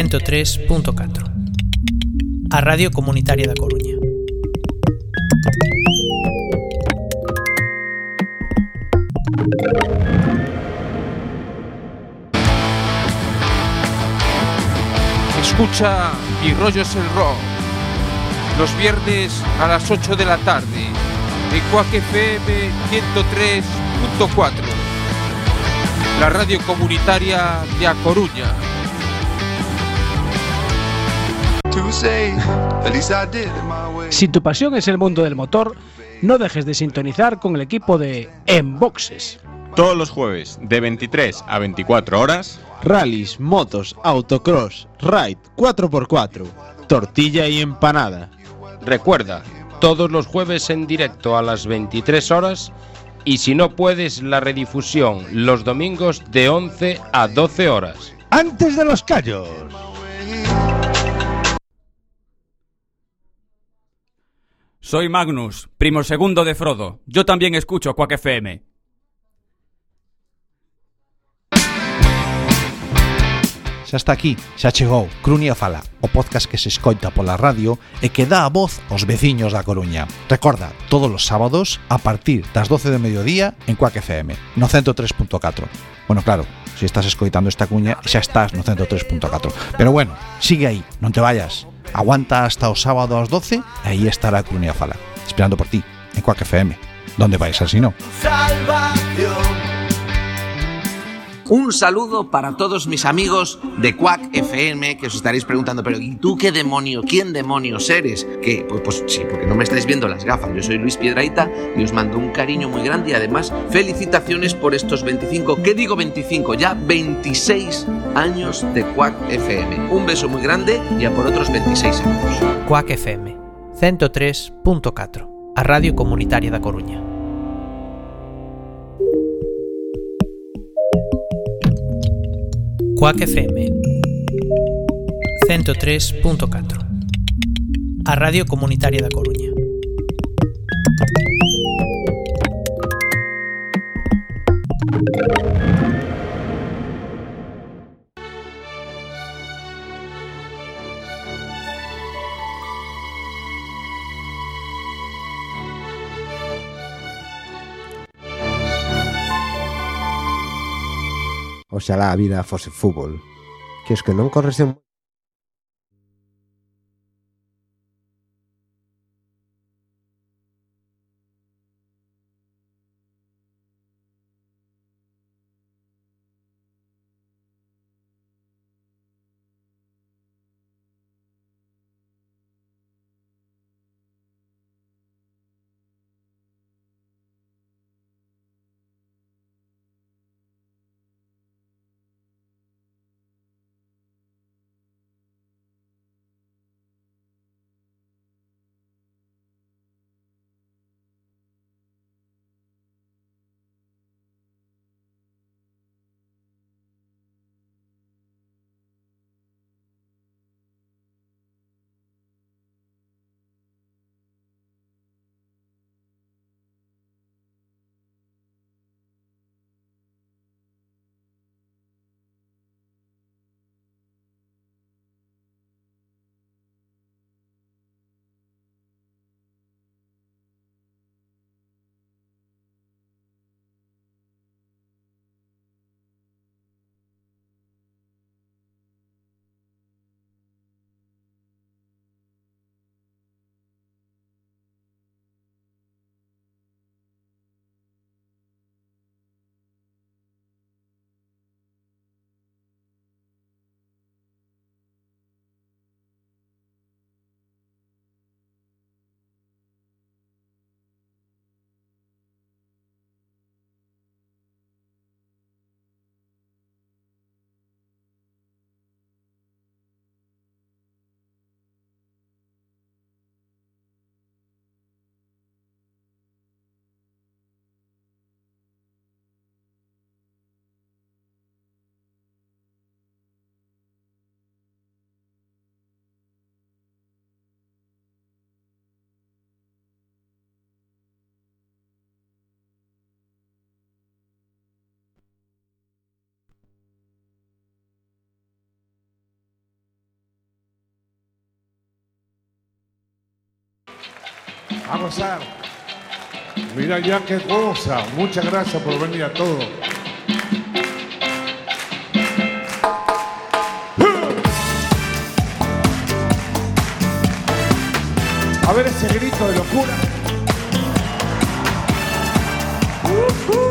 103.4 A Radio Comunitaria da Coruña Escucha Mi rollo es el rock. Los viernes a las 8 de la tarde. En Cuac FM 103.4. La radio comunitaria de A Coruña. Si tu pasión es el mundo del motor, no dejes de sintonizar con el equipo de Enboxes. Todos los jueves de 23 a 24 horas, rallies, motos, autocross, ride 4x4, tortilla y empanada. Recuerda, todos los jueves en directo a las 23 horas y si no puedes la redifusión los domingos de 11 a 12 horas. Antes de los callos. Soy Magnus, primo segundo de Frodo. Yo también escucho Quack FM. Xa está aquí, xa chegou Crunia Fala, o podcast que se escoita pola radio e que dá a voz aos veciños da Coruña. Recorda, todos os sábados a partir das 12 de mediodía en Cuac FM, no 103.4. Bueno, claro, se si estás escoitando esta cuña xa estás no 103.4. Pero bueno, sigue aí, non te vayas. Aguanta hasta o sábado ás 12 e aí estará a Coruña Fala, esperando por ti, en Coac FM. Donde vais así no? Salvación Un saludo para todos mis amigos de Quack FM que os estaréis preguntando, pero ¿y tú qué demonio? ¿Quién demonios eres? Que pues, pues sí, porque no me estáis viendo las gafas. Yo soy Luis Piedraita y os mando un cariño muy grande y además felicitaciones por estos 25, ¿qué digo 25? Ya 26 años de Quack FM. Un beso muy grande y a por otros 26 años. Quack FM 103.4 A Radio Comunitaria da Coruña Quack FM 103.4 A Radio Comunitaria da Coruña oxalá a vida fose fútbol, que os que non corresen a gozar. Mira ya qué cosa. Muchas gracias por venir a todos. A ver ese grito de locura. Dale,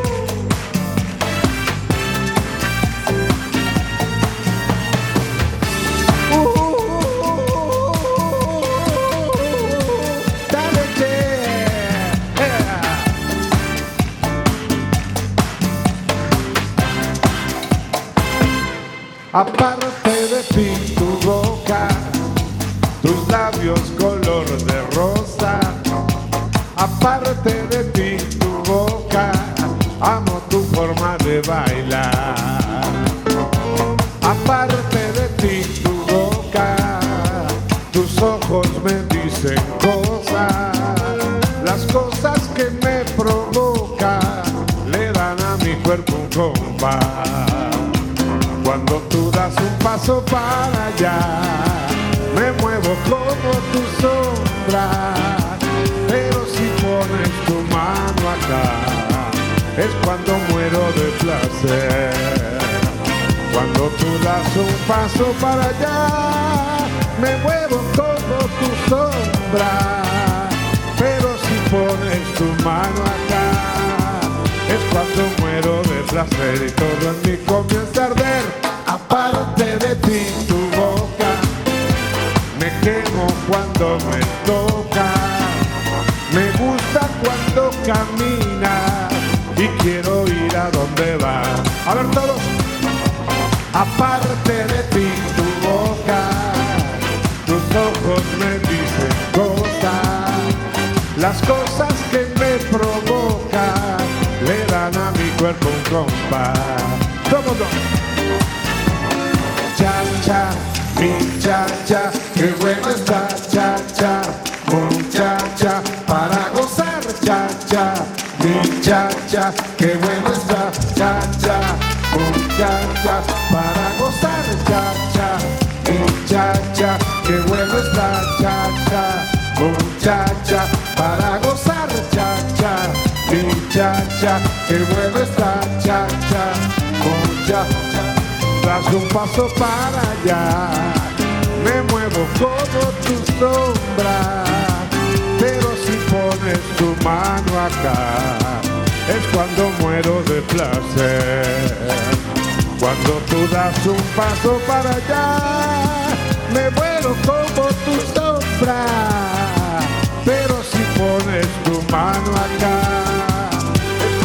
cosas que me provocan le dan a mi cuerpo un compás. Todo mundo. Cha cha, mi cha cha, qué bueno está cha cha, muchacha para gozar cha cha, mi cha cha, qué bueno está cha cha, qué bueno está cha cha, muchacha das un paso para allá, me muevo como tu sombra, pero si pones tu mano acá, es cuando muero de placer. Cuando tú das un paso para allá, me muero como tu sombra, pero si pones tu mano acá,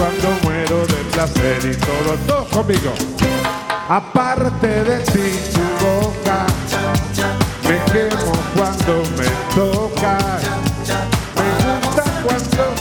cuando muero de placer y todo, todo conmigo. Aparte de ti, tu boca, me quemo cuando me toca. Me gusta cuando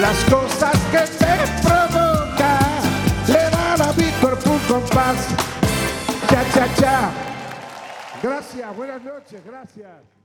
Las cosas que me provocan le dan a mi cuerpo un compás. Cha, cha, cha. Gracias, buenas noches, gracias.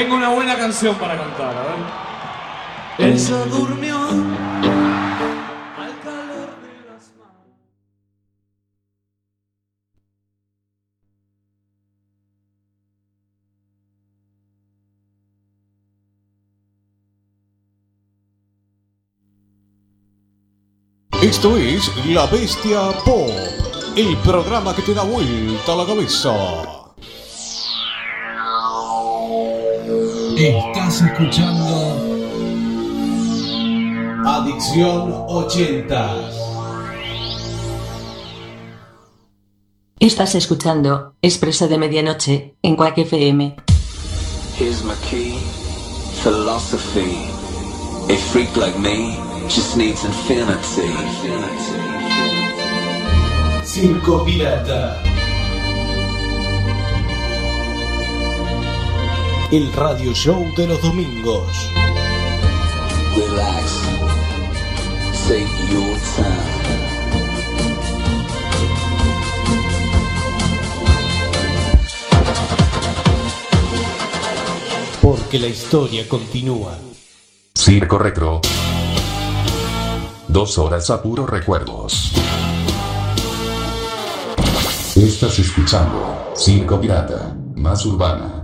Tengo una buena canción para cantar, a ver. Ella durmió. Al calor de las manos. Esto es La Bestia Pop, el programa que te da vuelta la cabeza. Estás escuchando Adicción 80. Estás escuchando Expreso de Medianoche en Quack FM. Here's my key, philosophy. A freak like me just needs infinity. Circo Pirata. El radio show de los domingos. Relax. Take your time. Porque la historia continúa. Circo Retro. Dos horas a puro recuerdos. Estás escuchando Circo Pirata, más urbana.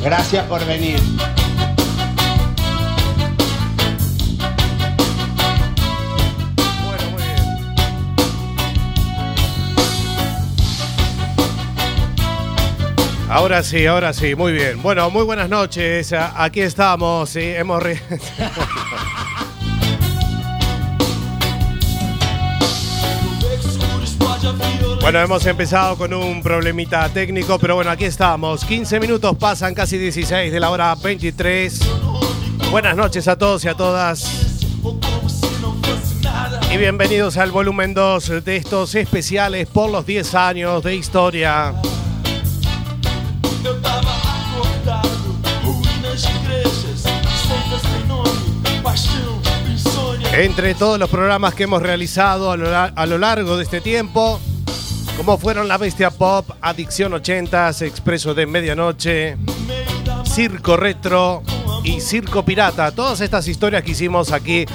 Gracias por venir. Ahora sí, ahora sí, muy bien. Bueno, muy buenas noches. Aquí estamos, sí, hemos Bueno, hemos empezado con un problemita técnico, pero bueno, aquí estamos. 15 minutos pasan, casi 16 de la hora 23. Buenas noches a todos y a todas. Y bienvenidos al volumen 2 de estos especiales por los 10 años de historia. Entre todos los programas que hemos realizado a lo, a lo largo de este tiempo, como fueron La Bestia Pop, Adicción 80s, Expreso de Medianoche, Circo Retro y Circo Pirata. Todas estas historias que hicimos aquí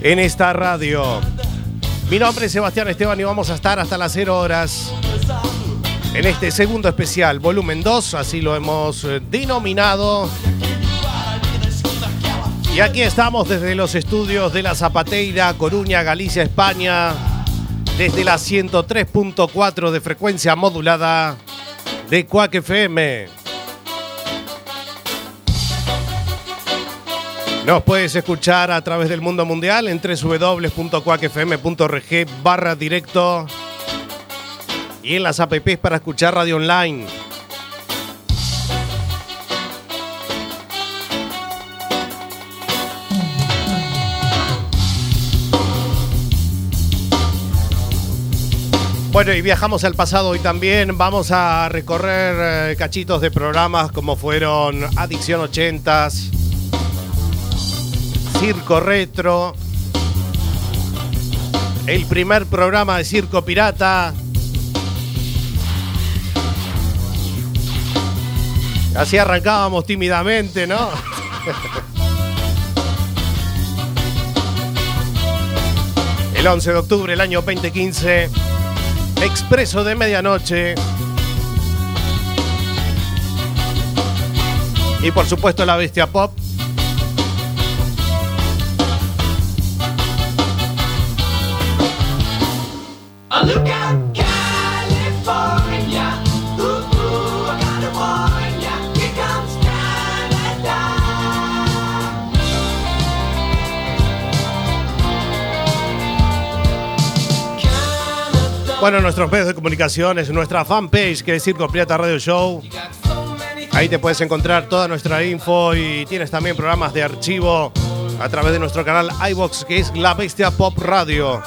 en esta radio. Mi nombre es Sebastián Esteban y vamos a estar hasta las 0 horas en este segundo especial, volumen 2, así lo hemos eh, denominado. Y aquí estamos desde los estudios de La Zapateira, Coruña, Galicia, España, desde la 103.4 de frecuencia modulada de Quack FM. Nos puedes escuchar a través del mundo mundial en www.quackfm.org barra directo y en las apps para escuchar radio online. Bueno, y viajamos al pasado hoy también. Vamos a recorrer eh, cachitos de programas como fueron Adicción 80s, Circo Retro, el primer programa de Circo Pirata. Así arrancábamos tímidamente, ¿no? El 11 de octubre del año 2015, Expreso de Medianoche. Y por supuesto la bestia pop. Bueno, nuestros medios de comunicación es nuestra fanpage que es Circo Pirata Radio Show. Ahí te puedes encontrar toda nuestra info y tienes también programas de archivo a través de nuestro canal iBox que es La Bestia Pop Radio.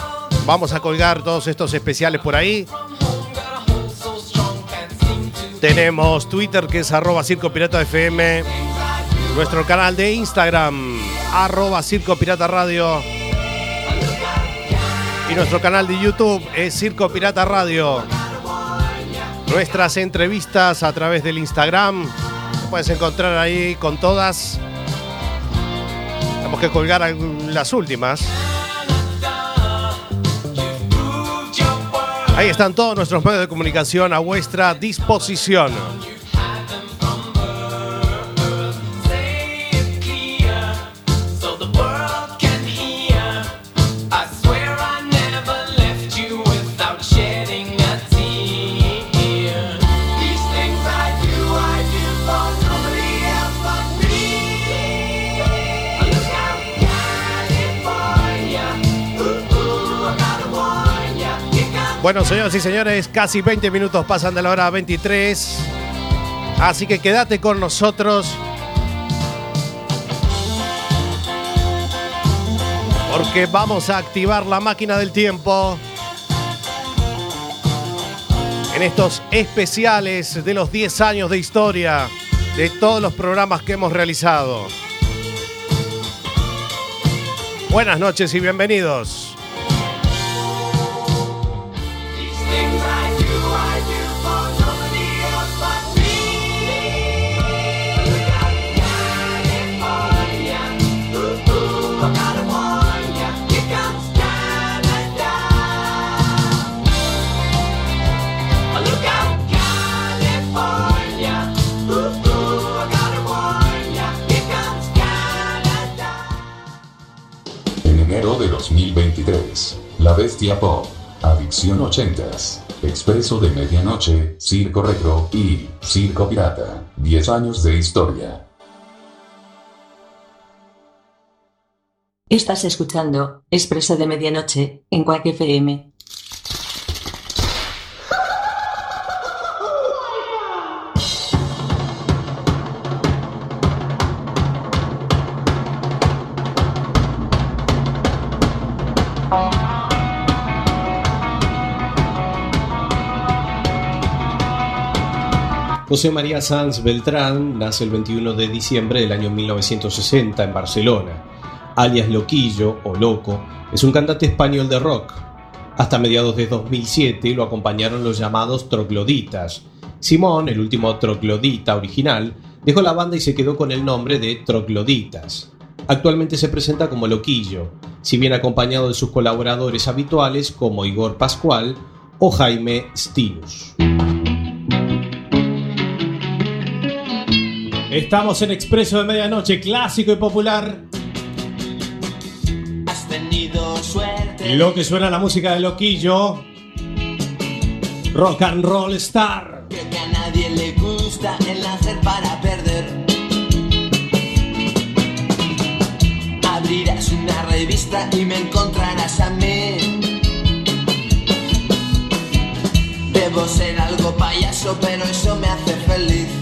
Vamos a colgar todos estos especiales por ahí. Tenemos Twitter que es arroba Circo Pirata FM. Nuestro canal de Instagram, arroba Circo Pirata Radio. Y nuestro canal de YouTube es Circo Pirata Radio. Nuestras entrevistas a través del Instagram. Puedes encontrar ahí con todas. Tenemos que colgar las últimas. Ahí están todos nuestros medios de comunicación a vuestra disposición. Bueno, señoras y señores, casi 20 minutos pasan de la hora 23. Así que quédate con nosotros. Porque vamos a activar la máquina del tiempo. En estos especiales de los 10 años de historia de todos los programas que hemos realizado. Buenas noches y bienvenidos. La Bestia Pop, Adicción 80s, Expreso de Medianoche, Circo Retro y Circo Pirata. 10 años de historia. Estás escuchando Expreso de Medianoche en Quack FM. José María Sanz Beltrán nace el 21 de diciembre del año 1960 en Barcelona. Alias Loquillo o Loco es un cantante español de rock. Hasta mediados de 2007 lo acompañaron los llamados trogloditas. Simón, el último troglodita original, dejó la banda y se quedó con el nombre de Trogloditas. Actualmente se presenta como Loquillo, si bien acompañado de sus colaboradores habituales como Igor Pascual o Jaime Stinus. Estamos en Expreso de Medianoche, clásico y popular. Has tenido suerte. Lo que suena la música de Loquillo. Rock and Roll Star. Creo que a nadie le gusta el nacer para perder. Abrirás una revista y me encontrarás a mí. Debo ser algo payaso, pero eso me hace feliz.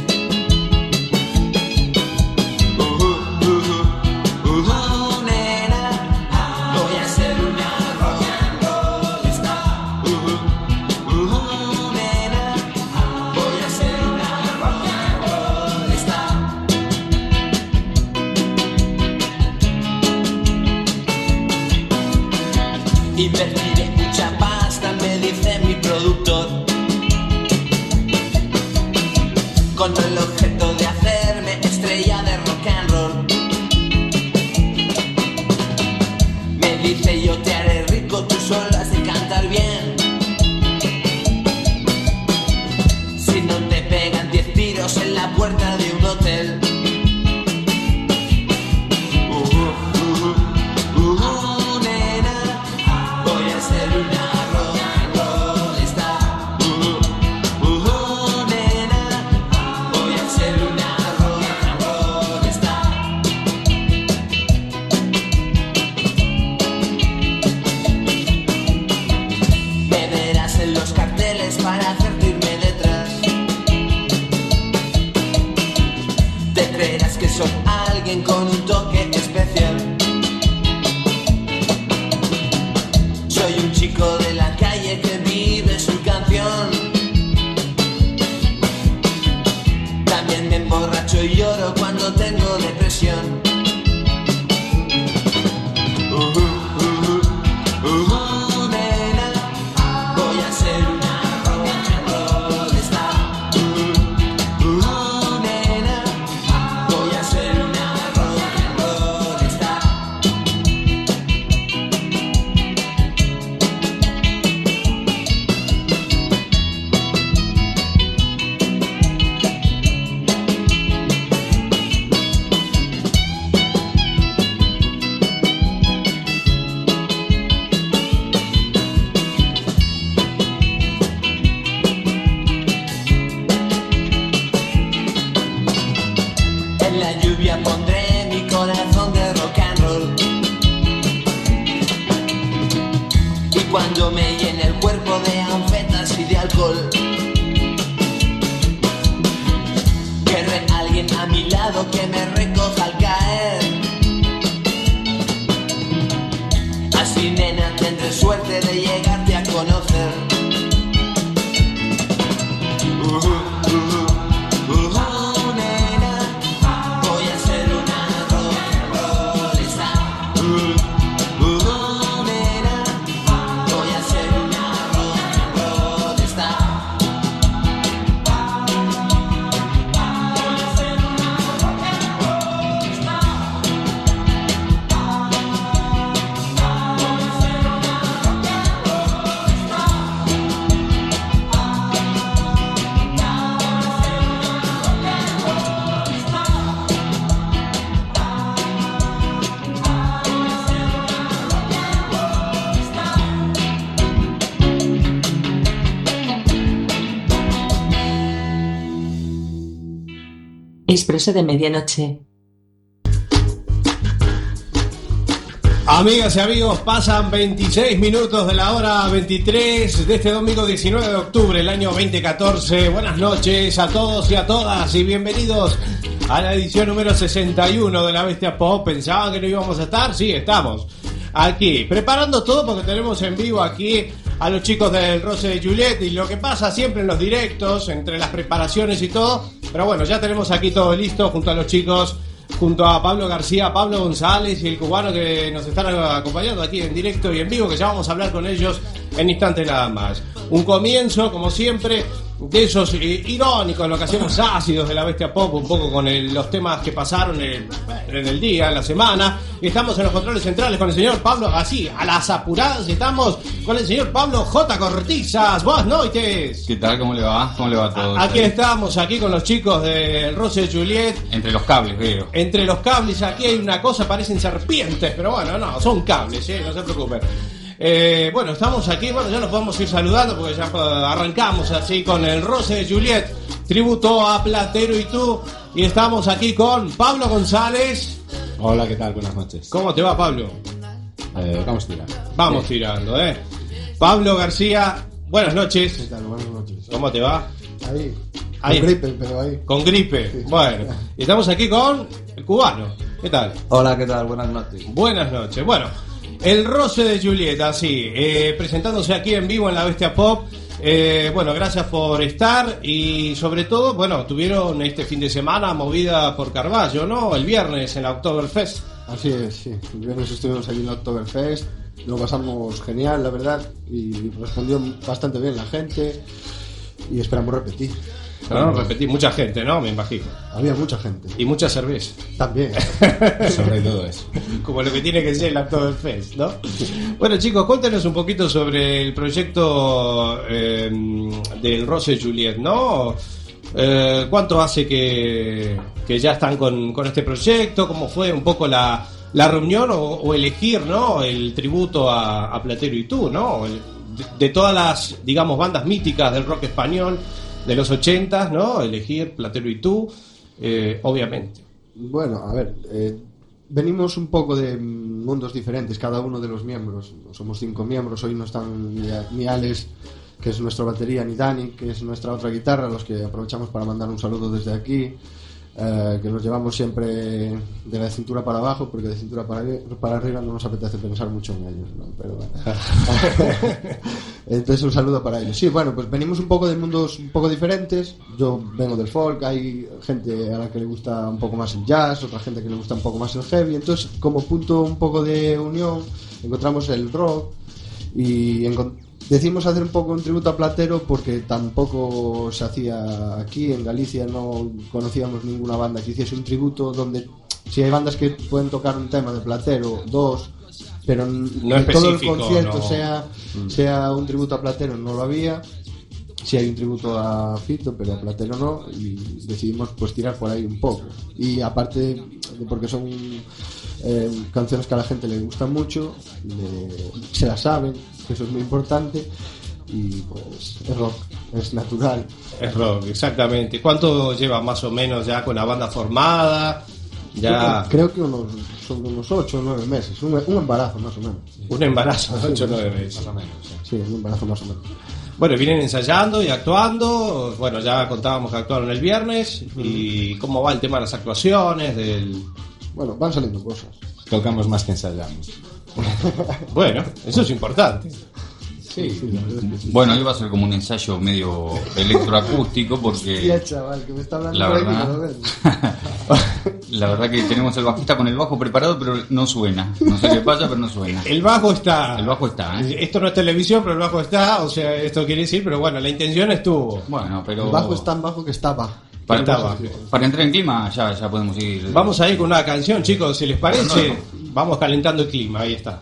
De medianoche. Amigas y amigos, pasan 26 minutos de la hora 23 de este domingo 19 de octubre del año 2014. Buenas noches a todos y a todas y bienvenidos a la edición número 61 de la Bestia Pop. ¿Pensaban que no íbamos a estar? Sí, estamos aquí, preparando todo porque tenemos en vivo aquí a los chicos del Rose de Juliet y lo que pasa siempre en los directos, entre las preparaciones y todo. Pero bueno, ya tenemos aquí todo listo junto a los chicos, junto a Pablo García, Pablo González y el cubano que nos están acompañando aquí en directo y en vivo, que ya vamos a hablar con ellos en instante nada más. Un comienzo, como siempre, de esos eh, irónicos, lo que hacemos ácidos de la bestia pop, un poco con el- los temas que pasaron en, en el día, en la semana. Estamos en los controles centrales con el señor Pablo, así, a las apuradas, estamos con el señor Pablo J. Cortizas. Buenas noches. ¿Qué tal? ¿Cómo le va? ¿Cómo le va a todos? Aquí estamos, aquí con los chicos del Rose Juliet. Entre los cables, veo. Entre los cables aquí hay una cosa, parecen serpientes, pero bueno, no, son cables, ¿eh? no se preocupen. Eh, bueno, estamos aquí, bueno, ya nos podemos ir saludando porque ya arrancamos así con el Rose de Juliet, tributo a Platero y tú. Y estamos aquí con Pablo González. Hola, ¿qué tal? Buenas noches. ¿Cómo te va, Pablo? Eh, vamos tirando. Vamos tirando, ¿eh? Pablo García, buenas noches. ¿Qué tal? Buenas noches. ¿Cómo te va? Ahí. Ahí. Con gripe, pero ahí. Con gripe. Bueno, y estamos aquí con el cubano. ¿Qué tal? Hola, ¿qué tal? Buenas noches. Buenas noches. Bueno, el roce de Julieta, sí, eh, presentándose aquí en vivo en la Bestia Pop. Eh, bueno, gracias por estar y sobre todo, bueno, tuvieron este fin de semana movida por Carballo, ¿no? El viernes en la Oktoberfest. Así es, sí. El viernes estuvimos allí en la Oktoberfest. Lo pasamos genial, la verdad. Y respondió bastante bien la gente. Y esperamos repetir. ¿No? Repetí, mucha gente, ¿no? Me imagino. Había mucha gente. Y mucha cerveza. También. Sobre todo eso. Como lo que tiene que ser el Oktoberfest, ¿no? Bueno, chicos, cuéntenos un poquito sobre el proyecto eh, del Rose Juliet, ¿no? Eh, ¿Cuánto hace que, que ya están con, con este proyecto? ¿Cómo fue un poco la, la reunión o, o elegir, ¿no? El tributo a, a Platero y tú, ¿no? El- de, de todas las, digamos, bandas míticas del rock español de los 80, ¿no? Elegir Platero y tú, eh, obviamente. Bueno, a ver. eh, venimos un poco de mundos diferentes, cada uno de los miembros. Somos cinco miembros. Hoy no están ni, ni Alex, que es nuestra batería, ni Dani, que es nuestra otra guitarra, los que aprovechamos para mandar un saludo desde aquí. Eh, que los llevamos siempre de la cintura para abajo, porque de cintura para, para arriba no nos apetece pensar mucho en ellos. ¿no? Pero. Entonces un saludo para ellos. Sí, bueno, pues venimos un poco de mundos un poco diferentes. Yo vengo del folk, hay gente a la que le gusta un poco más el jazz, otra gente que le gusta un poco más el heavy. Entonces, como punto un poco de unión, encontramos el rock y decidimos hacer un poco un tributo a Platero porque tampoco se hacía aquí en Galicia, no conocíamos ninguna banda que hiciese un tributo donde si hay bandas que pueden tocar un tema de Platero, dos, pero No que todo el concierto no. sea, Mm. sea un tributo a Platero, no lo había. Sí hay un tributo a Fito, pero a Platero no, y decidimos pues tirar por ahí un poco. Y aparte, porque son eh, canciones que a la gente le gustan mucho, le- se las saben, que eso es muy importante, y pues es rock, es natural. Es rock, exactamente. ¿Cuánto lleva más o menos ya con la banda formada? Ya Creo que unos, son unos 8 o 9 meses, un, un embarazo más o menos. un embarazo de Sí, 8 o más- 9 meses. Más o menos, sí. Sí, un embarazo más o menos. Bueno, vienen ensayando y actuando. Bueno, ya contábamos que actuaron el viernes. ¿Y cómo va el tema de las actuaciones? Del... Bueno, van saliendo cosas. Tocamos más que ensayamos. Bueno, eso es importante. Sí, sí, la verdad es que sí. Bueno, iba a ser como un ensayo medio electroacústico porque Ya, chaval, que me está hablando La verdad. la verdad que tenemos el bajista con el bajo preparado pero no suena. No sé qué pasa, pero no suena. El bajo está. El bajo está, ¿eh? Esto no es televisión, pero el bajo está. O sea, esto quiere decir, pero bueno, la intención estuvo. Bueno, pero El bajo es tan bajo que estaba. Para, entrar en clima ya, ya podemos ir. Vamos a ir con una canción, chicos, si les parece. Vamos calentando el clima, ahí está.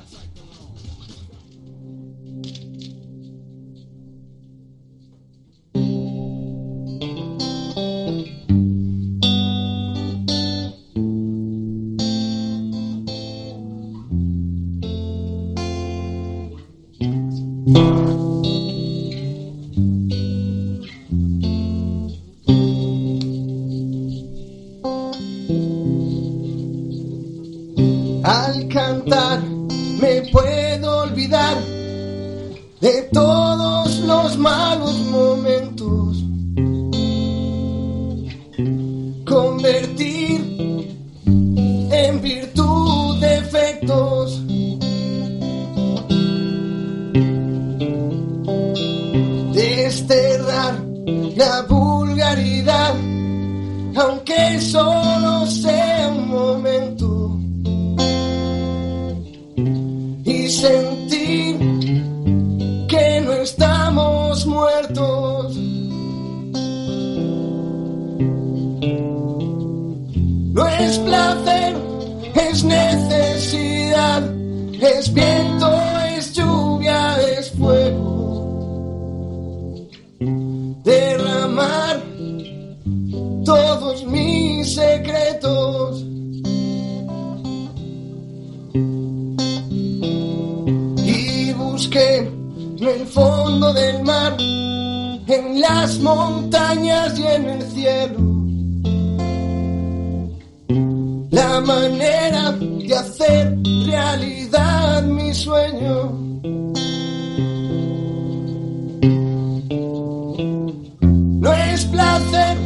No es placer,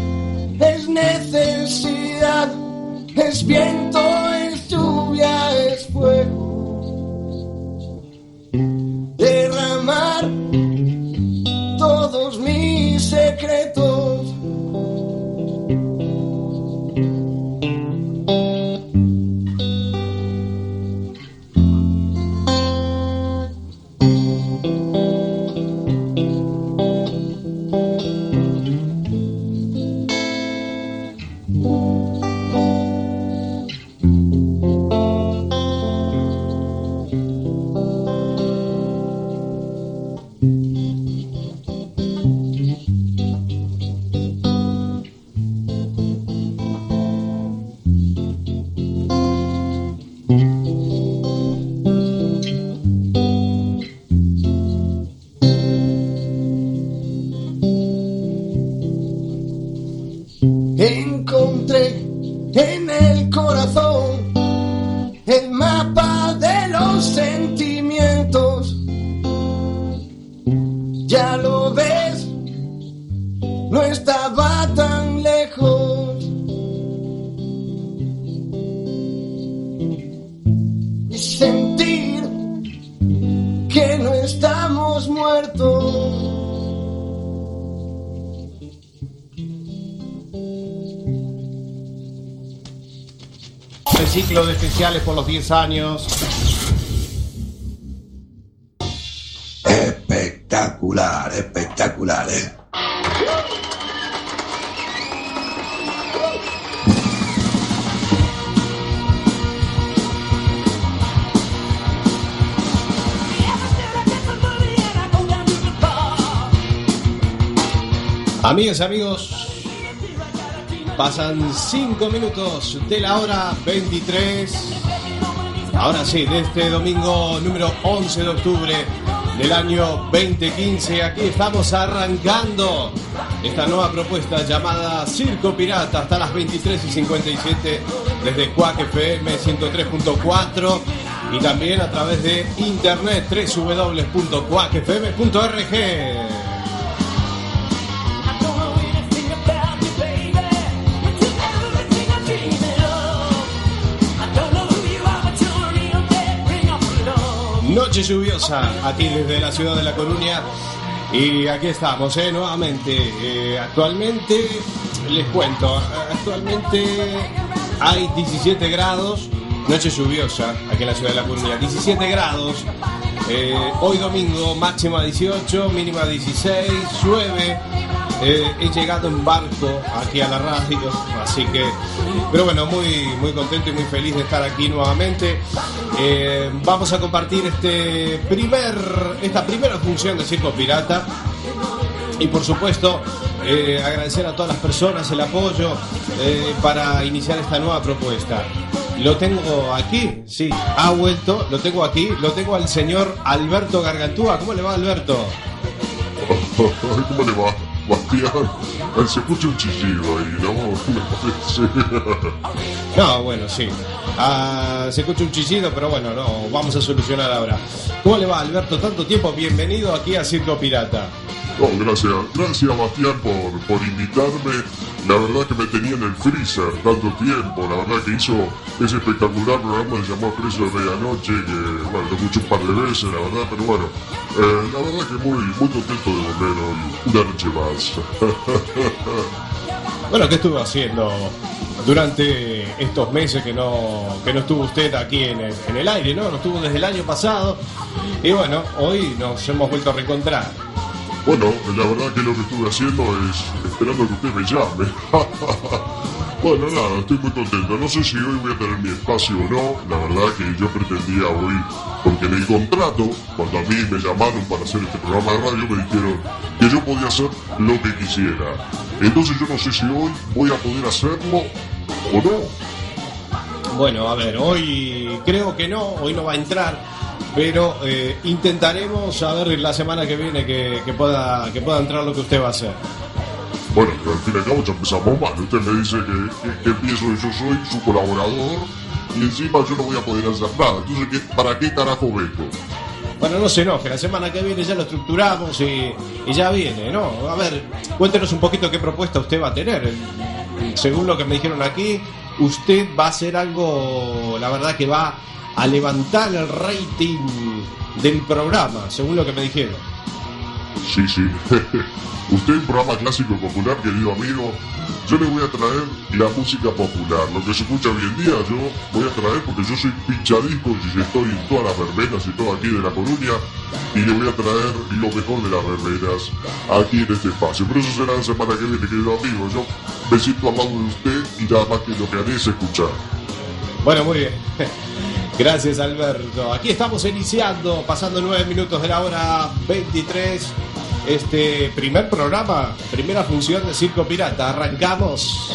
es necesidad, es viento, especiales por los 10 años. Espectacular, espectacular, ¿eh? Amigas y amigos, pasan 5 minutos de la hora 23. Ahora sí, de este domingo número 11 de octubre del año 2015, aquí estamos arrancando esta nueva propuesta llamada Circo Pirata hasta las 23 y 57 desde Quack FM 103.4 y también a través de internet www.quackfm.org. Noche lluviosa aquí desde la ciudad de La Coruña. Y aquí estamos, ¿eh? nuevamente. Eh, actualmente, les cuento, actualmente hay 17 grados, noche lluviosa aquí en la ciudad de La Coruña. 17 grados, eh, hoy domingo máxima 18, mínima 16, llueve. He llegado en barco aquí a la radio, así que, pero bueno, muy, muy contento y muy feliz de estar aquí nuevamente. Eh, vamos a compartir este primer, esta primera función de Circo Pirata. Y por supuesto, eh, agradecer a todas las personas el apoyo eh, para iniciar esta nueva propuesta. Lo tengo aquí, sí, ha vuelto, lo tengo aquí, lo tengo al señor Alberto Gargantúa. ¿Cómo le va, Alberto? ¿Cómo le va? Bastián, Se escucha un chillido ahí, ¿no? Me parece. No, bueno, sí. Ah, se escucha un chillido, pero bueno, no, vamos a solucionar ahora. ¿Cómo le va, Alberto? Tanto tiempo, bienvenido aquí a Circo Pirata. No, gracias, gracias Bastián por, por invitarme. La verdad que me tenía en el freezer tanto tiempo. La verdad que hizo ese espectacular programa que se llamó Preso de Medianoche, que bueno, lo escuché un par de veces, la verdad, pero bueno, eh, la verdad que muy, muy contento de volver hoy, una noche más. Bueno, ¿qué estuvo haciendo durante estos meses que no, que no estuvo usted aquí en el, en el aire, ¿no? No estuvo desde el año pasado. Y bueno, hoy nos hemos vuelto a reencontrar. Bueno, la verdad que lo que estuve haciendo es esperando que usted me llame. Bueno, nada, estoy muy contento. No sé si hoy voy a tener mi espacio o no. La verdad que yo pretendía hoy, porque en el contrato, cuando a mí me llamaron para hacer este programa de radio, me dijeron que yo podía hacer lo que quisiera. Entonces yo no sé si hoy voy a poder hacerlo o no. Bueno, a ver, hoy creo que no, hoy no va a entrar, pero eh, intentaremos a ver la semana que viene que, que pueda, que pueda entrar lo que usted va a hacer. Bueno, pero al fin y al cabo ya empezamos mal. Usted me dice que, que, que empiezo yo soy su colaborador y encima yo no voy a poder hacer nada. Entonces, ¿qué- ¿para qué carajo vengo? Bueno, no se enoje, la semana que viene ya lo estructuramos y, y ya viene, ¿no? A ver, cuéntenos un poquito qué propuesta usted va a tener. Según lo que me dijeron aquí, usted va a hacer algo, la verdad que va a levantar el rating del programa, según lo que me dijeron. Sí, sí. Usted es un programa clásico popular, querido amigo. Yo le voy a traer la música popular, lo que se escucha hoy en día. Yo voy a traer porque yo soy pinchadiscos y estoy en todas las verbenas y todo aquí de La Coruña. Y le voy a traer lo mejor de las verbenas aquí en este espacio. Pero eso será la semana que viene, querido amigo. Yo me siento al lado de usted y nada más que lo que haré es escuchar. Bueno, muy bien. Gracias, Alberto. Aquí estamos iniciando, pasando nueve minutos de la hora 23. Este primer programa, primera función de Circo Pirata. Arrancamos.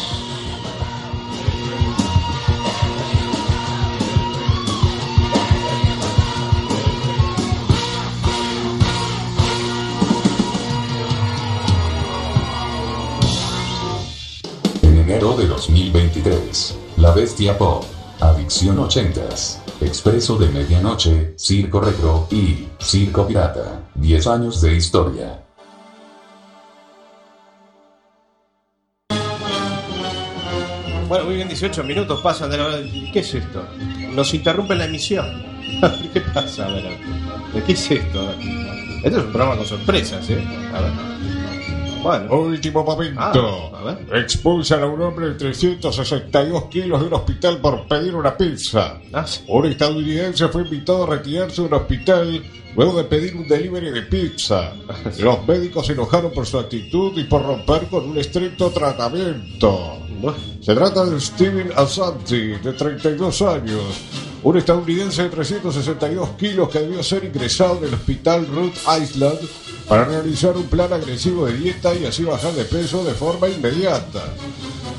En enero de 2023, La Bestia Pop, Adicción 80s, Expreso de Medianoche, Circo Retro y Circo Pirata. 10 años de historia. Bueno, muy bien, 18 minutos pasan de la hora. ¿Qué es esto? Nos interrumpe la emisión. ¿Qué pasa? A ver. ¿qué es esto? Esto es un programa con sorpresas, ¿eh? A ver. Bueno. Último momento. Ah, Expulsan a un hombre de 362 kilos de un hospital por pedir una pizza. Ah, Un estadounidense fue invitado a retirarse de un hospital luego de pedir un delivery de pizza. Los médicos se enojaron por su actitud y por romper con un estricto tratamiento. Se trata de Steven Asanti, de 32 años, un estadounidense de 362 kilos que debió ser ingresado en el hospital Root Island para realizar un plan agresivo de dieta y así bajar de peso de forma inmediata.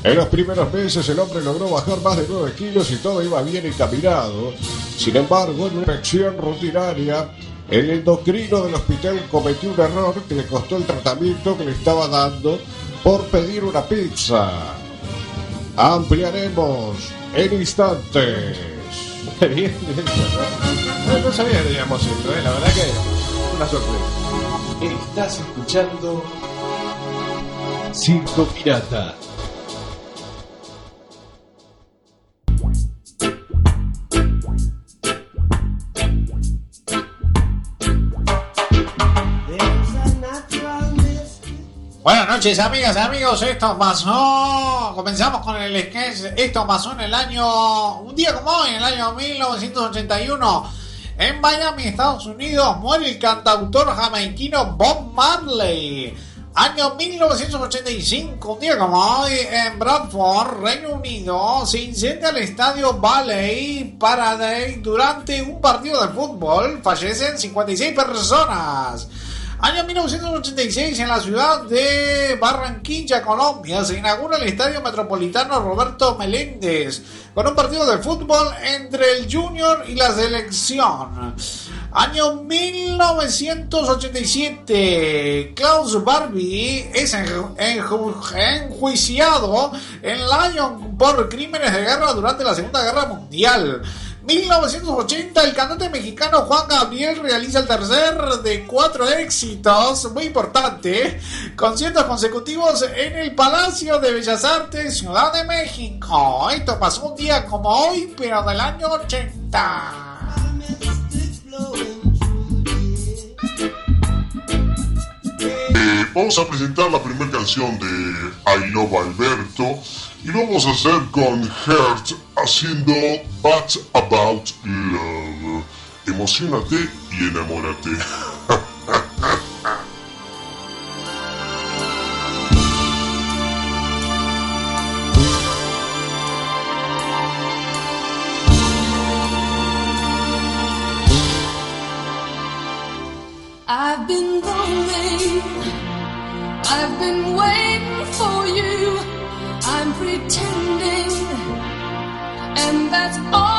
En los primeros meses el hombre logró bajar más de 9 kilos y todo iba bien encaminado. Sin embargo, en una inspección rutinaria, el endocrino del hospital cometió un error que le costó el tratamiento que le estaba dando por pedir una pizza. Ampliaremos en instantes. Bien. No, no sabía que esto, ¿eh? La verdad que una sorpresa. Estás escuchando Circo Pirata. Buenas noches, amigas y amigos. Esto pasó. Comenzamos con el sketch. Esto pasó en el año. Un día como hoy, en el año 1981. En Miami, Estados Unidos, muere el cantautor jamaiquino Bob Marley. Año 1985, un día como hoy, en Bradford, Reino Unido, se incendia el estadio Valley Paradise durante un partido de fútbol. Fallecen 56 personas. Año 1986, en la ciudad de Barranquilla, Colombia, se inaugura el Estadio Metropolitano Roberto Meléndez con un partido de fútbol entre el Junior y la selección. Año 1987, Klaus Barbie es enju- enju- enjuiciado en Lyon por crímenes de guerra durante la Segunda Guerra Mundial. 1980, el cantante mexicano Juan Gabriel realiza el tercer de cuatro éxitos, muy importante, conciertos consecutivos en el Palacio de Bellas Artes, Ciudad de México. Esto pasó un día como hoy, pero del año 80. Eh, vamos a presentar la primera canción de I Love Alberto y vamos a hacer con Heart haciendo But About Love. Emocionate y enamórate. Pretending, and that's all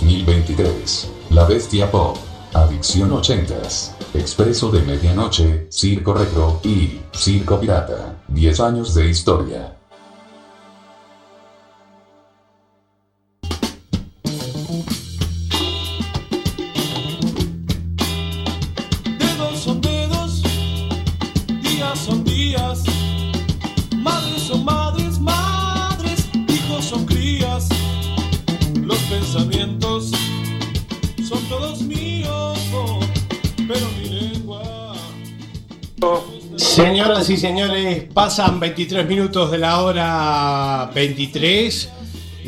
2023, La Bestia Pop, Adicción 80s, Expreso de Medianoche, Circo Retro y Circo Pirata. 10 años de historia. Y señores, pasan 23 minutos de la hora 23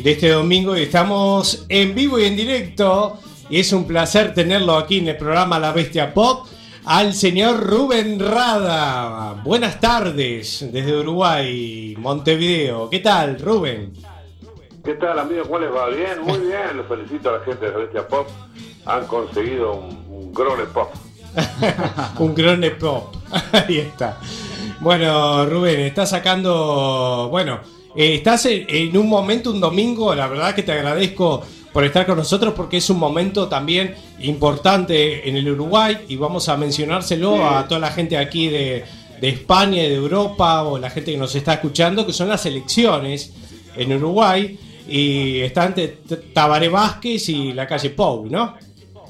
de este domingo y estamos en vivo y en directo. Y es un placer tenerlo aquí en el programa La Bestia Pop al señor Rubén Rada. Buenas tardes desde Uruguay, Montevideo. ¿Qué tal, Rubén? ¿Qué tal, amigos? ¿Cómo les va? Bien, muy bien. Los felicito a la gente de la Bestia Pop. Han conseguido un, un grone pop. un grone pop. Ahí está. Bueno, Rubén, estás sacando. Bueno, eh, estás en, en un momento, un domingo. La verdad que te agradezco por estar con nosotros porque es un momento también importante en el Uruguay y vamos a mencionárselo Sí. a toda la gente aquí de, de España y de Europa o la gente que nos está escuchando, que son las elecciones en Uruguay y están T- T- Tabaré Vázquez y la calle Pou, ¿no?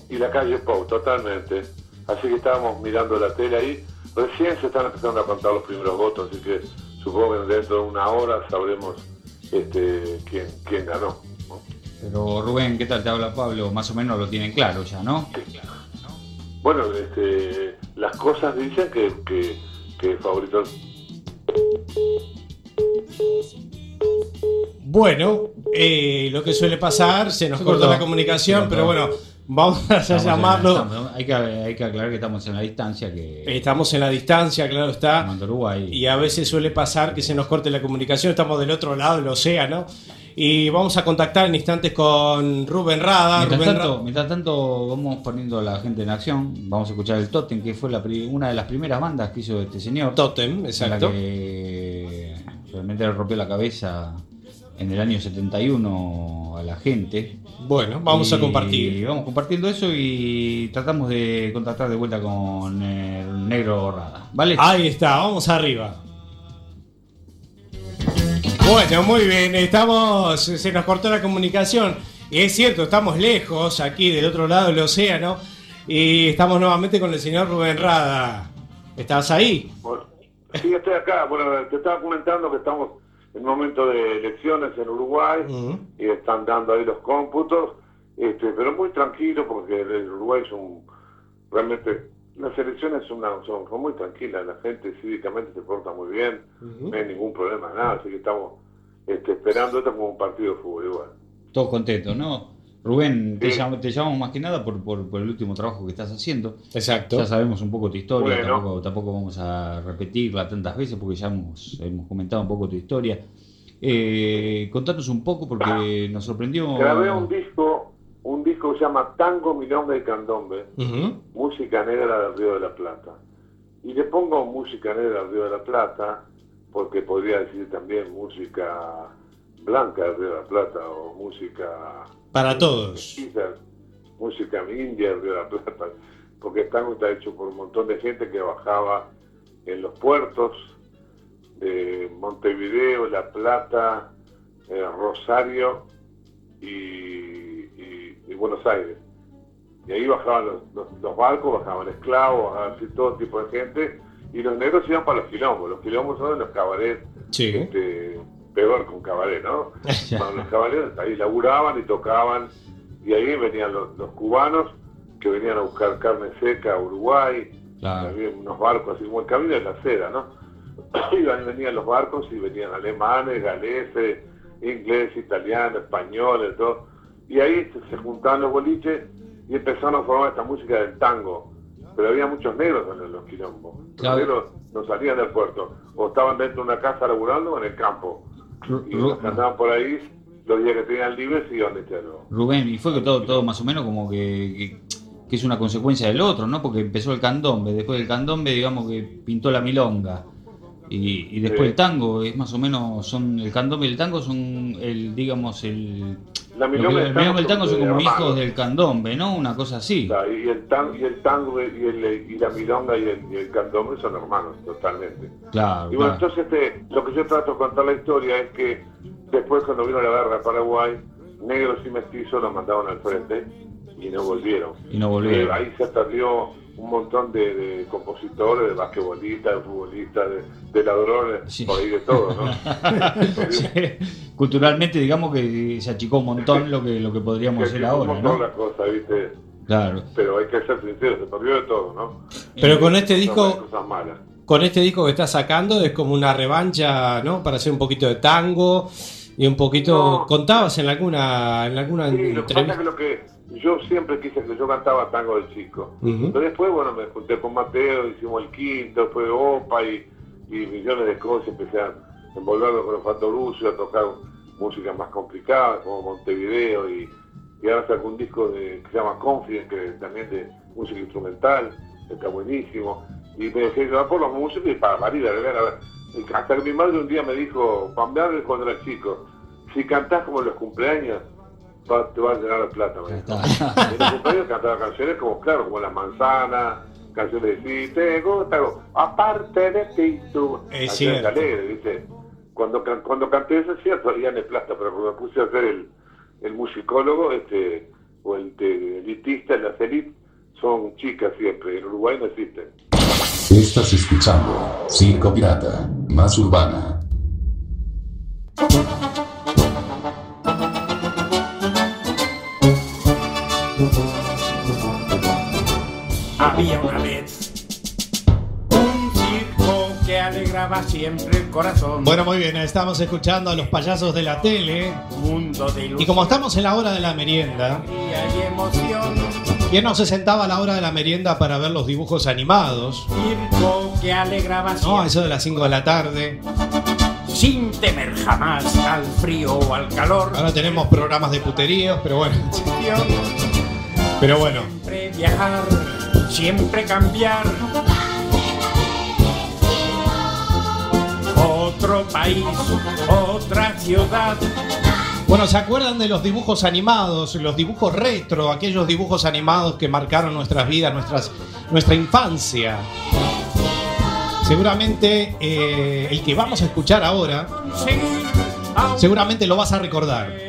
Y la calle Pau, totalmente. Así que estábamos mirando la tele ahí. Recién se están empezando a contar los primeros votos, así que supongo que dentro de una hora sabremos este, quién, quién ganó. Pero Rubén, ¿qué tal te habla Pablo? Más o menos lo tienen claro ya, ¿no? Bueno, este, las cosas dicen que, que, que favorito Bueno, eh, lo que suele pasar, se nos cortó cortó. la comunicación, pero bueno, vamos a Estamos en la- llamarlo. hay, que, hay que aclarar que estamos en la distancia, que Estamos en la distancia, claro está. Uruguay. Y a veces suele pasar que se nos corte la comunicación, estamos del otro lado del océano. Y vamos a contactar en instantes con Rubén Rada. Mientras Rubén tanto, Ra- mientras tanto, vamos poniendo a la gente en acción. Vamos a escuchar el Totem, que fue la una de las primeras bandas que hizo este señor. Totem, exacto. La que realmente le rompió la cabeza en el año 71 a la gente. Bueno, vamos a compartir. Vamos compartiendo eso y tratamos de contactar de vuelta con el negro Rada. ¿Vale? Ahí está, vamos arriba. Bueno, muy bien, estamos, se nos cortó la comunicación. Y es cierto, estamos lejos, aquí del otro lado del océano, y estamos nuevamente con el señor Rubén Rada. ¿Estás ahí? Bueno, sí, estoy acá. Bueno, te estaba comentando que estamos en momento de elecciones en Uruguay y están dando ahí los cómputos, este, pero muy tranquilo porque el Uruguay es un. Realmente, las elecciones son, una- son, son muy tranquilas, la gente cívicamente se porta muy bien, no hay ningún problema, nada, así que estamos este, esperando esto como un partido de fútbol igual. Todos contentos, ¿no? Rubén, te, Sí. llam- te llamamos más que nada por, por- por el último trabajo que estás haciendo. Exacto. Ya sabemos un poco tu historia, Bueno. tampoco, tampoco vamos a repetirla tantas veces porque ya hemos, hemos comentado un poco tu historia. Eh, contanos un poco porque nos sorprendió. Grabé un disco, un disco que se llama Tango, Milonga y Candombe, música negra del Río de la Plata. Y le pongo música negra del Río de la Plata porque podría decir también música blanca de Río de la Plata o música Para todos. quizás música india de Río de la Plata, porque el tango está hecho por un montón de gente que bajaba en los puertos de Montevideo, La Plata, eh, Rosario y, y- y Buenos Aires. Y ahí bajaban los, los- los barcos, bajaban esclavos, bajaban así, todo tipo de gente, y los negros iban para los quilombos. Los quilombos son los cabarets, Sí. este, peor con cabaret, ¿no? Bueno, los caballeros ahí laburaban y tocaban, y ahí venían los, los cubanos que venían a buscar carne seca a Uruguay, había unos barcos así como el camino de la seda, ¿no? Iban, venían los barcos y venían alemanes, galeses, ingleses, italianos, españoles, todo. Y ahí se, se juntaban los boliches y empezaron a formar esta música del tango. Pero había muchos negros en los quilombos. Los Claro. negros no salían del puerto. O estaban dentro de una casa laburando o en el campo. Y los que andaban por ahí, los días que tenían libres, iban de chelo. Rubén, y fue que todo, todo más o menos como que, que, que es una consecuencia del otro, ¿no? Porque empezó el candombe, después del candombe, digamos que pintó la milonga. Y, y después el tango, es más o menos, son el candombe y el tango son el, digamos, el... La milonga tango el tango son como hermanos. hijos del candombe, ¿no? Una cosa así. Y el tango, y el tango y, el, y la milonga y el, y el candombe son hermanos, totalmente. Claro, Y bueno, claro. entonces este, lo que yo trato de contar la historia es que después cuando vino la guerra de Paraguay, negros y mestizos los mandaban al frente y no volvieron. Y no volvieron. Eh, ahí se perdió un montón de, de compositores, de basquetbolistas, de futbolistas, de, de ladrones, por ahí de todo, ¿no? Culturalmente, digamos que se achicó un montón lo que, lo que podríamos hacer ahora, un montón ¿no? la cosa, ¿viste? Claro. Pero hay que ser sincero, se perdió de todo, ¿no? Pero con este disco, cosas malas. con este disco que estás sacando es como una revancha, ¿no? Para hacer un poquito de tango y un poquito. Contabas en alguna, en alguna Sí, lo que pasa es entrevista. que lo que yo siempre quise que yo cantaba tango del chico. Ujú. Pero después, bueno, me junté con Mateo, hicimos el quinto, después OPA y, y millones de cosas. Empecé a envolverme con los Fantorucio, a tocar música más complicada, como Montevideo. Y, y ahora saco un disco de, que se llama Confident, que es también de música instrumental, que está buenísimo. Y me dejé llevar por los músicos y para parir a ver, a ver. Hasta que mi madre un día me dijo, Pambear cuando era chico, si cantás como en los cumpleaños, va- te vas a llenar de plata. En los cumpleaños cantaba canciones como, claro, como Las Manzanas, canciones de Si te gusta, o aparte de ti, tú. Es cierto. alegres, ¿viste? Cuando, can- cuando canté eso es cierto, ya en plata, pero cuando me puse a hacer el, el musicólogo, este, o el de elitista, las elites, son chicas siempre, en Uruguay no existen. Estás escuchando Circo Pirata, más urbana. Había una vez un circo que alegraba siempre el corazón. Bueno, muy bien, estamos escuchando a los payasos de la tele. Mundo de Y como estamos en la hora de la merienda, y emoción. ¿quién no se sentaba a la hora de la merienda para ver los dibujos animados? Circo que alegraba No, siempre. a eso de las 5 de la tarde. Sin temer jamás al frío o al calor. Ahora tenemos programas de puteríos, pero bueno. Pero bueno. Siempre viajar, siempre cambiar. Otro país, otra ciudad. Bueno, ¿se acuerdan de los dibujos animados, los dibujos retro, aquellos dibujos animados que marcaron nuestras vidas, nuestras, nuestra infancia? Seguramente eh, el que vamos a escuchar ahora, seguramente lo vas a recordar.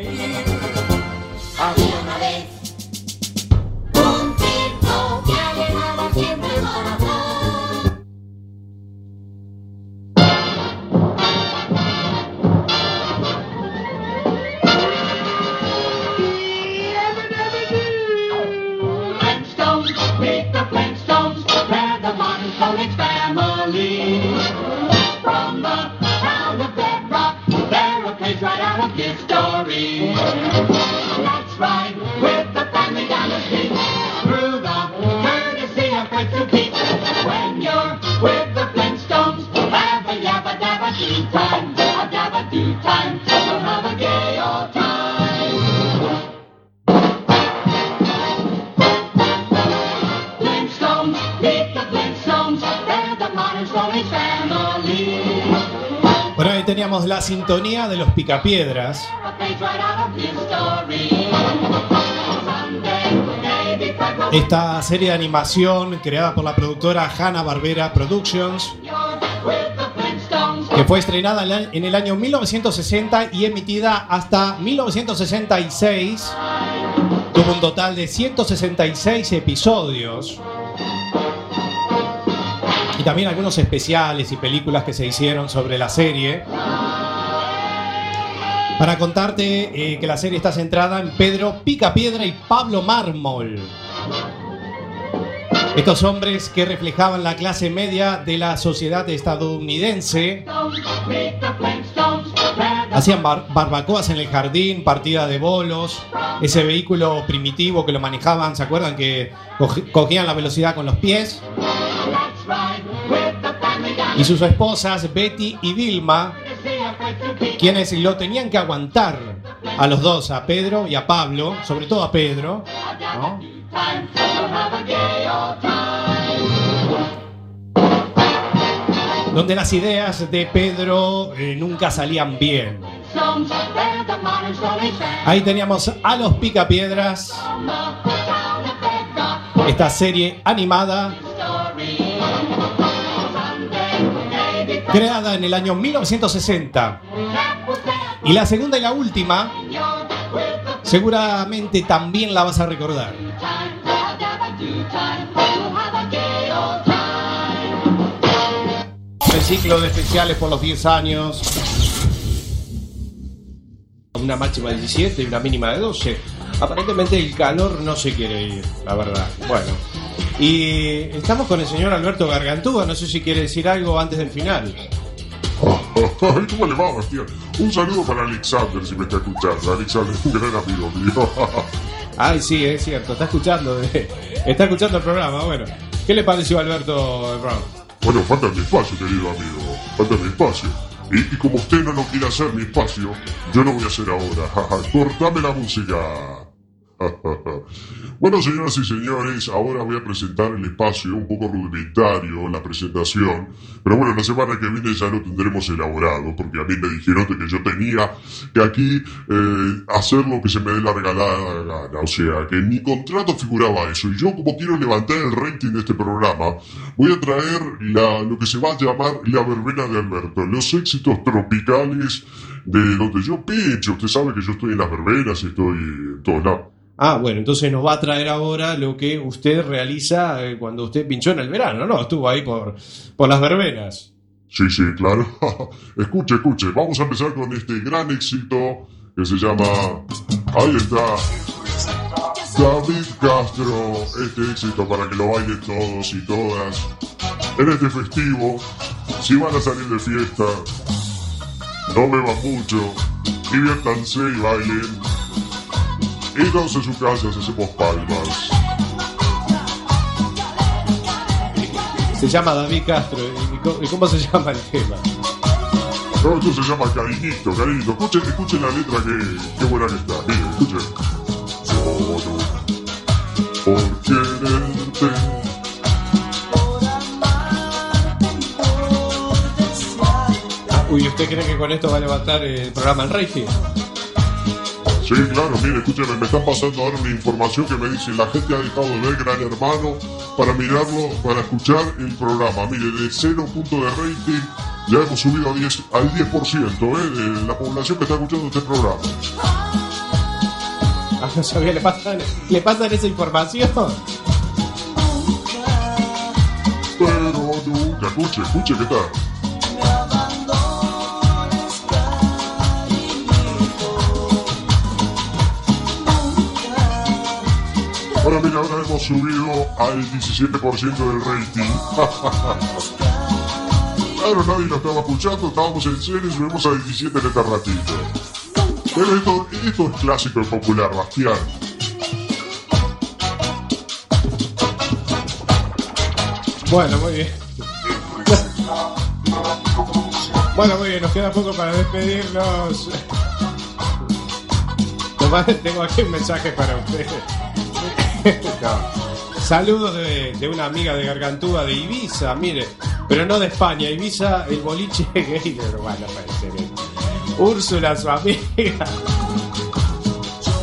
La sintonía de los Picapiedras. Esta serie de animación creada por la productora Hanna Barbera Productions, que fue estrenada en el año 1960 y emitida hasta 1966, tuvo un total de 166 episodios. Y también algunos especiales y películas que se hicieron sobre la serie. Para contarte eh, que la serie está centrada en Pedro Picapiedra y Pablo Mármol. Estos hombres que reflejaban la clase media de la sociedad estadounidense hacían bar- barbacoas en el jardín, partida de bolos, ese vehículo primitivo que lo manejaban, ¿se acuerdan que cogían la velocidad con los pies? Y sus esposas, Betty y Vilma, quienes lo tenían que aguantar a los dos, a Pedro y a Pablo, sobre todo a Pedro, donde las ideas de Pedro eh, nunca salían bien. Ahí teníamos a los Picapiedras, esta serie animada creada en el año 1960. Y la segunda y la última, seguramente también la vas a recordar. El ciclo de especiales por los 10 años. Una máxima de 17 y una mínima de 12. Aparentemente el calor no se quiere ir, la verdad. Bueno. Y estamos con el señor Alberto Gargantúa. No sé si quiere decir algo antes del final. Ay, ¿Cómo le va, Bastián? Un saludo para Alexander, si me está escuchando. Alexander es un gran amigo mío. Ay, sí, es cierto. Está escuchando. eh, Está escuchando el programa. Bueno. ¿Qué le pareció a Alberto el programa? Bueno, falta mi espacio, querido amigo. Falta mi espacio. Y, y como usted no lo quiere hacer mi espacio, yo lo voy a hacer ahora. Cortame la música. Bueno, señoras y señores, ahora voy a presentar el espacio, un poco rudimentario la presentación, pero bueno, la semana que viene ya lo tendremos elaborado, porque a mí me dijeron que yo tenía que aquí eh, hacer lo que se me dé la regalada gana, o sea, que en mi contrato figuraba eso, y yo como quiero levantar el rating de este programa, voy a traer lo que se va a llamar la verbena de Alberto, los éxitos tropicales de donde yo pincho, usted sabe que yo estoy en las verbenas y estoy en todos lados. Ah, bueno, entonces nos va a traer ahora lo que usted realiza eh, cuando usted pinchó en el verano, ¿no? Estuvo ahí por, por las verbenas. Sí, sí, claro. escuche, escuche. Vamos a empezar con este gran éxito que se llama. Ahí está. David Castro. Este éxito para que lo bailen todos y todas. En este festivo, si van a salir de fiesta, no beban mucho, diviértanse y bailen. Y todos en sus casas hacemos palmas. Se llama David Castro. ¿Y cómo, y cómo se llama el tema? No, esto se llama cariñito, cariñito. Escuchen, escuchen la letra que, qué buena que está. Miren, escuchen. Solo por quererte. Uy, ¿usted cree que con esto va a levantar el programa en rating? Sí, claro, mire, escúcheme, me están pasando ahora una información que me dice la gente ha dejado de ver Gran Hermano para mirarlo, para escuchar el programa. Mire, de cero punto de rating ya hemos subido a 10, al 10% ¿eh? de la población que está escuchando este programa. Ah, no sabía, ¿le pasan, ¿le pasan esa información? Pero nunca, escuche, escuche, ¿qué tal? Ahora mira, ahora hemos subido al 17% del rating. claro, nadie lo estaba escuchando, estábamos en serio y subimos al 17 en este ratito. Pero esto, esto es clásico y popular, Bastián. Bueno, muy bien. Bueno, muy bien, nos queda poco para despedirnos. Tengo aquí un mensaje para usted. No. Saludos de, de una amiga de Gargantúa de Ibiza, mire, pero no de España, Ibiza, el boliche gay, pero bueno, puede ser. eh. Úrsula, su amiga.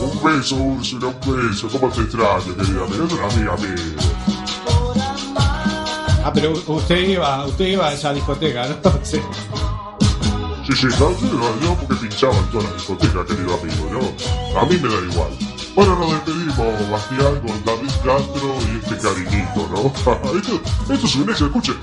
Un beso, Úrsula, un beso. ¿Cómo te extraño, querida? Pero es una amiga mía. Ah, pero usted iba, usted iba a esa discoteca, ¿no? Sí. Sí, sí, no, sí, yo porque pinchaba en todas las discotecas, querido amigo, ¿no? A mí me da igual. Bueno, nos despedimos, Bastián, con David Castro y este cariñito, ¿no? esto, esto es un éxito, escuche.